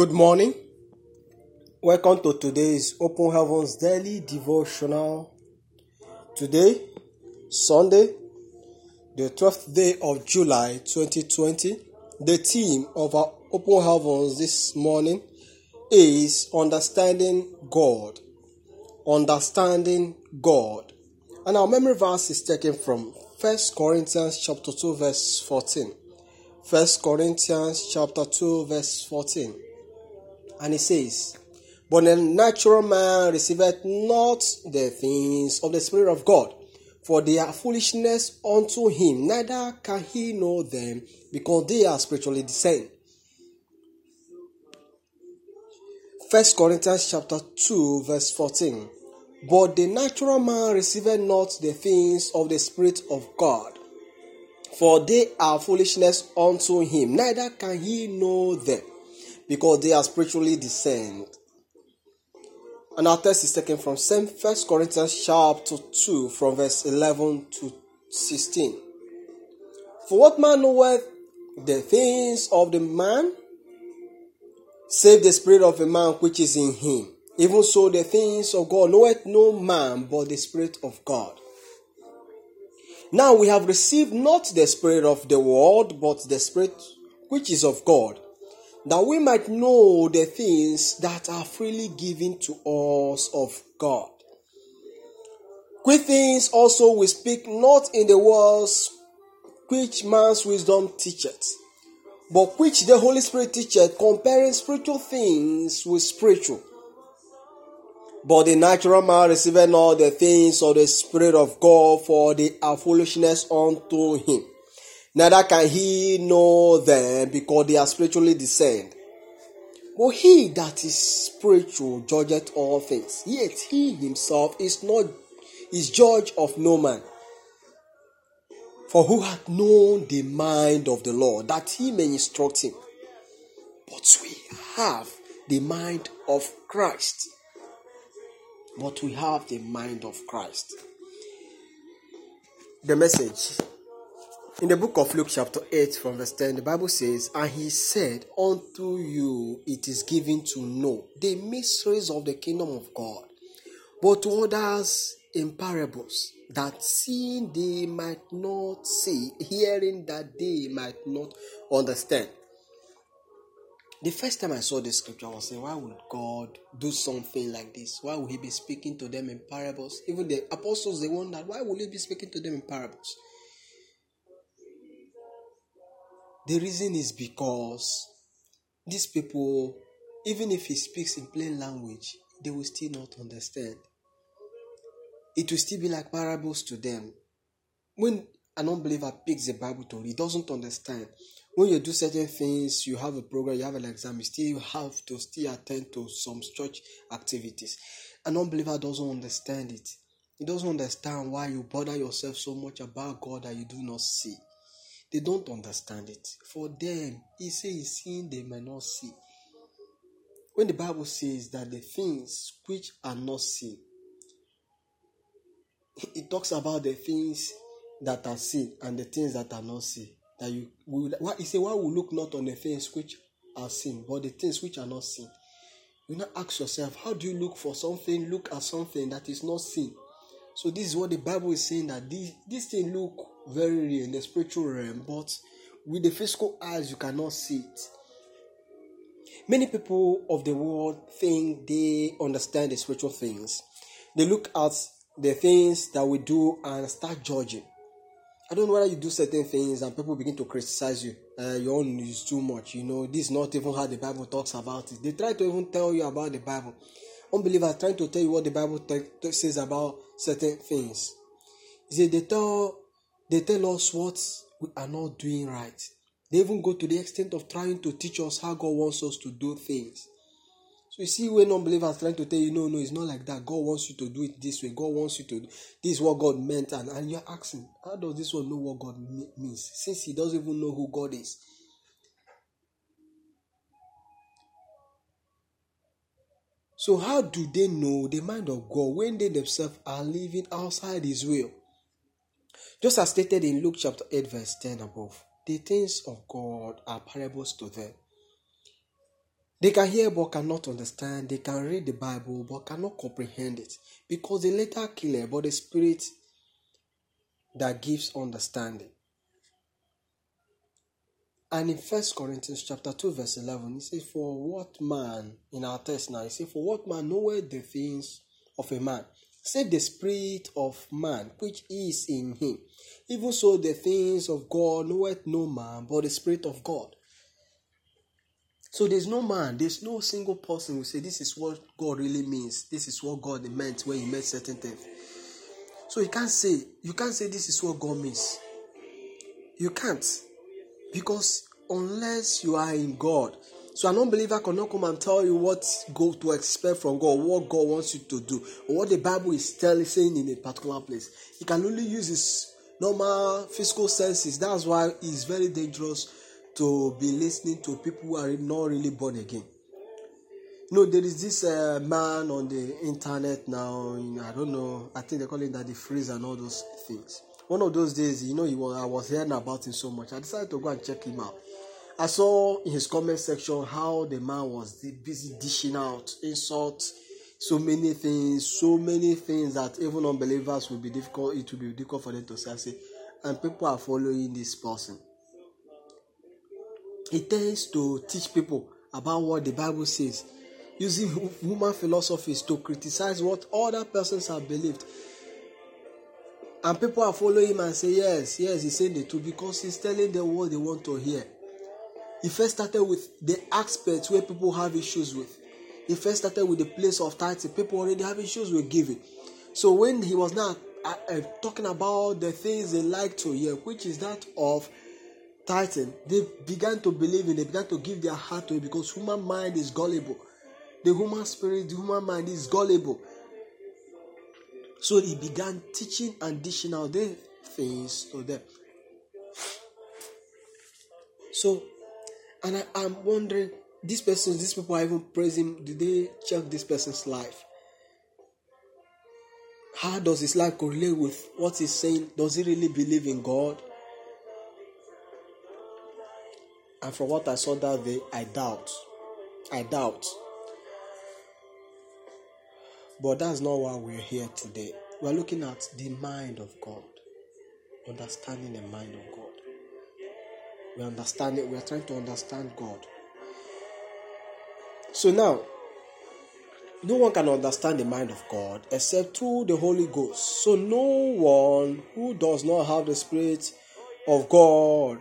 Good morning. Welcome to today's Open Heavens Daily Devotional. Today, Sunday, the 12th day of July 2020. The theme of our Open Heavens this morning is Understanding God. Understanding God. And our memory verse is taken from 1 Corinthians chapter 2 verse 14. 1 Corinthians chapter 2 verse 14. And he says, But the natural man receiveth not the things of the Spirit of God, for they are foolishness unto him, neither can he know them, because they are spiritually discerned. 1 Corinthians chapter 2, verse 14. But the natural man receiveth not the things of the Spirit of God, for they are foolishness unto him, neither can he know them because they are spiritually discerned. And our text is taken from 1 Corinthians chapter 2 from verse 11 to 16. For what man knoweth the things of the man, save the spirit of a man which is in him? Even so, the things of God knoweth no man but the Spirit of God. Now we have received not the Spirit of the world, but the Spirit which is of God that we might know the things that are freely given to us of God. Quick things also we speak not in the words which man's wisdom teacheth, but which the Holy Spirit teacheth, comparing spiritual things with spiritual. But the natural man receiveth not the things of the Spirit of God, for they are foolishness unto him neither can he know them because they are spiritually discerned. But he that is spiritual judgeth all things, yet he himself is not is judge of no man. For who hath known the mind of the Lord that he may instruct him? But we have the mind of Christ. But we have the mind of Christ. The message in the book of Luke, chapter 8, from verse 10, the Bible says, And he said, Unto you it is given to know the mysteries of the kingdom of God, but to others in parables, that seeing they might not see, hearing that they might not understand. The first time I saw this scripture, I was saying, Why would God do something like this? Why would He be speaking to them in parables? Even the apostles, they wondered, Why would He be speaking to them in parables? The reason is because these people, even if he speaks in plain language, they will still not understand. It will still be like parables to them. When an unbeliever picks the Bible to read, he doesn't understand. When you do certain things, you have a program, you have an exam, you still have to still attend to some church activities. An unbeliever doesn't understand it. He doesn't understand why you bother yourself so much about God that you do not see. They don't understand it. For them, he says, seeing they might not see. When the Bible says that the things which are not seen, it talks about the things that are seen and the things that are not seen. That you will, what he said, why we look not on the things which are seen, but the things which are not seen. You now ask yourself, how do you look for something, look at something that is not seen? So this is what the Bible is saying that this, this thing look very real in the spiritual realm, but with the physical eyes you cannot see it. Many people of the world think they understand the spiritual things. They look at the things that we do and start judging. I don't know whether you do certain things and people begin to criticize you. Uh, your own is too much. You know, this is not even how the Bible talks about it. They try to even tell you about the Bible. Unbelievers trying to tell you what the Bible t- says about certain things. See, they tell they tell us what we are not doing right. They even go to the extent of trying to teach us how God wants us to do things. So you see, when unbelievers trying to tell you, no, no, it's not like that. God wants you to do it this way. God wants you to. Do this is what God meant, and, and you're asking, how does this one know what God means? Since he doesn't even know who God is. So how do they know the mind of God when they themselves are living outside His will? Just as stated in Luke chapter 8, verse 10 above, the things of God are parables to them. They can hear but cannot understand. They can read the Bible but cannot comprehend it. Because the letter killer, but the spirit that gives understanding. And in First Corinthians chapter 2, verse 11, he says, For what man, in our text now, he says, For what man knoweth the things of a man, save the spirit of man which is in him. Even so, the things of God knoweth no man, but the spirit of God. So there's no man, there's no single person who say this is what God really means. This is what God meant when He meant certain things. So you can't say you can't say this is what God means. You can't. Because unless you are in God, so an unbeliever cannot come and tell you what go to expect from God, what God wants you to do, or what the Bible is telling saying in a particular place. He can only use his normal physical senses. That's why it's very dangerous to be listening to people who are not really born again. You know, there is this uh, man on the internet now. I don't know. I think they call it that the freeze and all those things one of those days, you know, he was, I was hearing about him so much. I decided to go and check him out. I saw in his comment section how the man was busy dishing out insults, so many things, so many things that even unbelievers will be difficult. It will be difficult for them to say. And people are following this person. He tends to teach people about what the Bible says, using human philosophies to criticize what other persons have believed and people are following him and say yes yes he's saying the truth because he's telling them what they want to hear. He first started with the aspects where people have issues with. He first started with the place of tithing people already have issues with giving. So when he was now uh, uh, talking about the things they like to hear which is that of tithing they began to believe in they began to give their heart to it because human mind is gullible. The human spirit the human mind is gullible so he began teaching and things to them. So, and I, am wondering, these persons, these people are even praising, do they check this person's life? How does his life correlate with what he's saying? Does he really believe in God? And from what I saw that day, I doubt. I doubt. But that's not why we're here today. We're looking at the mind of God, understanding the mind of God. We understand it, we're trying to understand God. So now, no one can understand the mind of God except through the Holy Ghost. So no one who does not have the Spirit of God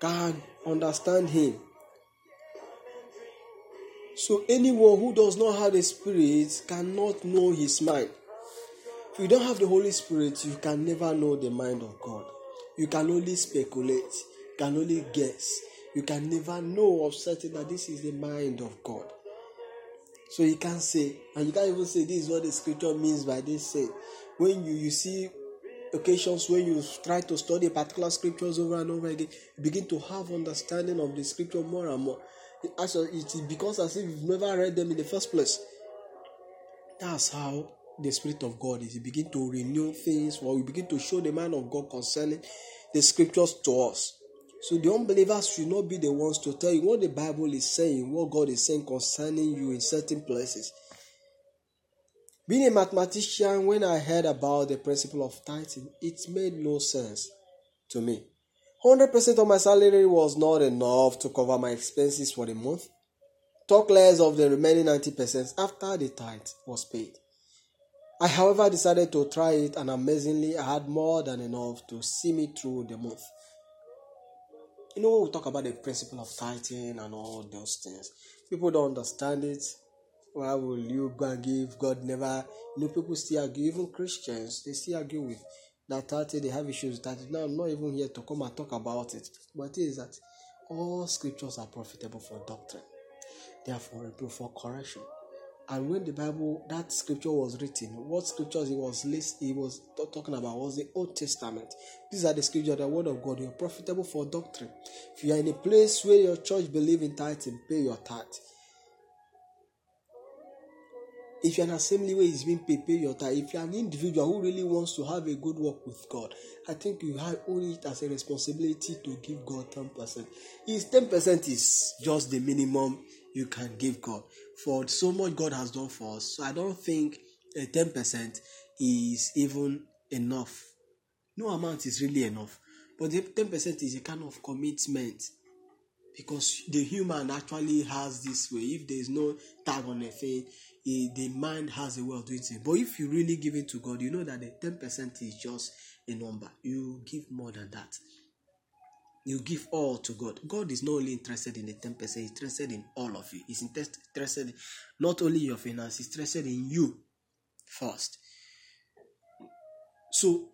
can understand Him. So anyone who does not have the Spirit cannot know his mind. If you don't have the Holy Spirit, you can never know the mind of God. You can only speculate, you can only guess. You can never know of certain that this is the mind of God. So you can't say, and you can't even say this is what the scripture means by this say. When you, you see occasions when you try to study particular scriptures over and over again, you begin to have understanding of the scripture more and more as it becomes as if you've never read them in the first place. That's how the Spirit of God is. He begin to renew things, or we begin to show the man of God concerning the scriptures to us. So the unbelievers should not be the ones to tell you what the Bible is saying, what God is saying concerning you in certain places. Being a mathematician, when I heard about the principle of tithing, it made no sense to me. 100% of my salary was not enough to cover my expenses for the month. Talk less of the remaining 90% after the tithe was paid. I, however, decided to try it, and amazingly, I had more than enough to see me through the month. You know, we talk about the principle of tithing and all those things. People don't understand it. Why will you go and give? God never. You know, people still argue. Even Christians, they still argue with that 30 they have issues that now I'm not even here to come and talk about it. But it is that all scriptures are profitable for doctrine, therefore reproof for correction. And when the Bible that scripture was written, what scriptures he was list he was talking about was the Old Testament. These are the scriptures, the word of God. You're profitable for doctrine. If you are in a place where your church believe in tithing, pay your tithe. If you're an assembly where it's being pay your time. If you're an individual who really wants to have a good work with God, I think you have only it as a responsibility to give God 10%. Is 10% is just the minimum you can give God. For so much God has done for us. So I don't think a 10% is even enough. No amount is really enough. But the 10% is a kind of commitment because the human actually has this way. If there is no tag on the the mind has a way of doing things. But if you really give it to God, you know that the 10% is just a number. You give more than that. You give all to God. God is not only interested in the 10%, He's interested in all of you. He's interested in not only your finances, He's interested in you first. So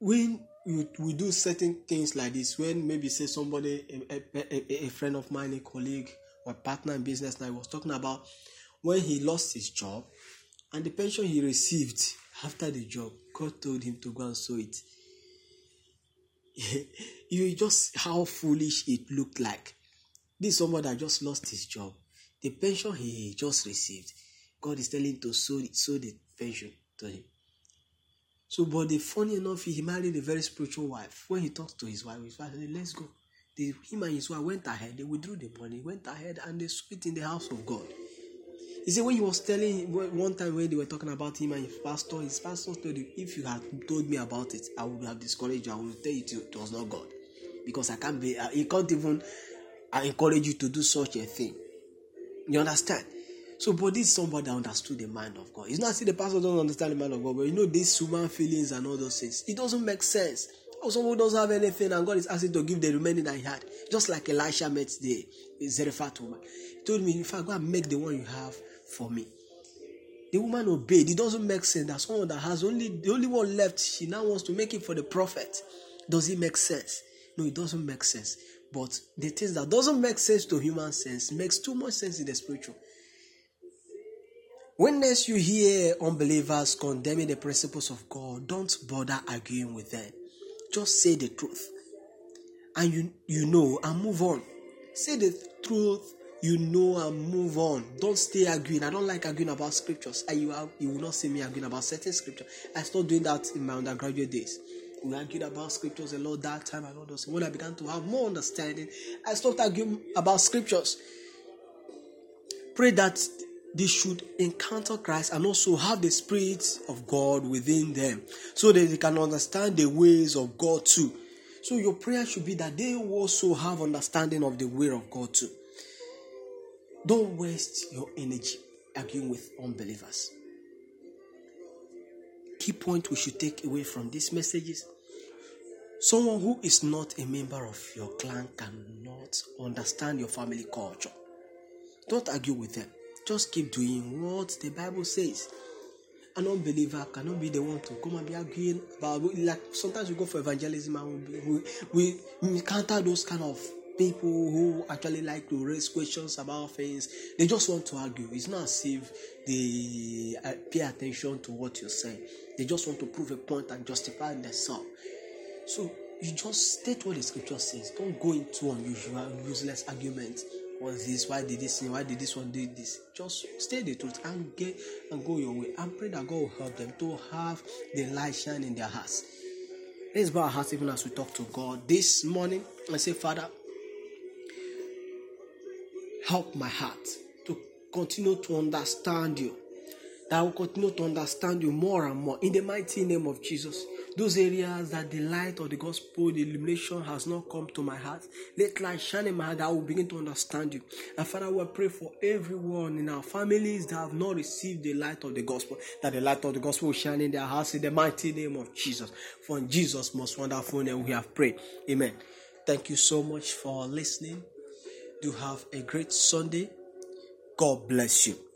when we, we do certain things like this, when maybe say somebody, a, a, a friend of mine, a colleague, or partner in business, I was talking about when he lost his job and the pension he received after the job, God told him to go and sow it. you just how foolish it looked like. This someone that just lost his job. The pension he just received, God is telling to sow, sow the pension to him. So, but the funny enough, he married a very spiritual wife. When he talked to his wife, his wife said, Let's go. The, him and his wife went ahead, they withdrew the money, went ahead, and they sowed it in the house of God. He said when he was telling one time when they were talking about him and his pastor, his pastor told him, if you had told me about it, I would have discouraged you. I would tell you it was not God. Because I can't be, he can't even uh, encourage you to do such a thing. You understand? So, but this is somebody that understood the mind of God. It's not see the pastor doesn't understand the mind of God, but you know these human feelings and all those things. It doesn't make sense. Or someone doesn't have anything and God is asking to give the remaining that he had. Just like Elisha met the Zarephath woman. He told me, if I go and make the one you have for me. The woman obeyed. It doesn't make sense that someone that has only the only one left, she now wants to make it for the prophet. Does it make sense? No, it doesn't make sense. But the things that doesn't make sense to human sense makes too much sense in the spiritual. When next you hear unbelievers condemning the principles of God, don't bother arguing with them. Just say the truth. And you you know and move on. Say the truth you know and move on. Don't stay arguing. I don't like arguing about scriptures. I, you, are, you will not see me arguing about certain scripture. I stopped doing that in my undergraduate days. We argued about scriptures a lot that time and all those. When I began to have more understanding, I stopped arguing about scriptures. Pray that they should encounter Christ and also have the Spirit of God within them so that they can understand the ways of God too. So your prayer should be that they also have understanding of the way of God too. Don't waste your energy arguing with unbelievers. Key point we should take away from these messages someone who is not a member of your clan cannot understand your family culture. Don't argue with them. Just keep doing what the Bible says. An unbeliever cannot be the one to come and be arguing about like sometimes we go for evangelism and we, we, we encounter those kind of people who actually like to raise questions about things. They just want to argue. It's not as if they uh, pay attention to what you're saying. They just want to prove a point and justify themselves. So you just state what the scripture says. Don't go into unusual, useless arguments. What's this? Why did this? Why did this one do this? Just state the truth and get and go your way. And pray that God will help them to have the light shine in their hearts. Let's bow our hearts even as we talk to God this morning and say, Father, help my heart to continue to understand you. That I will continue to understand you more and more in the mighty name of Jesus. Those areas that the light of the gospel, the illumination has not come to my heart, let light shine in my heart that I will begin to understand you. And Father, we pray for everyone in our families that have not received the light of the gospel, that the light of the gospel will shine in their hearts in the mighty name of Jesus. For in Jesus' most wonderful name we have prayed. Amen. Thank you so much for listening. Do have a great Sunday. God bless you.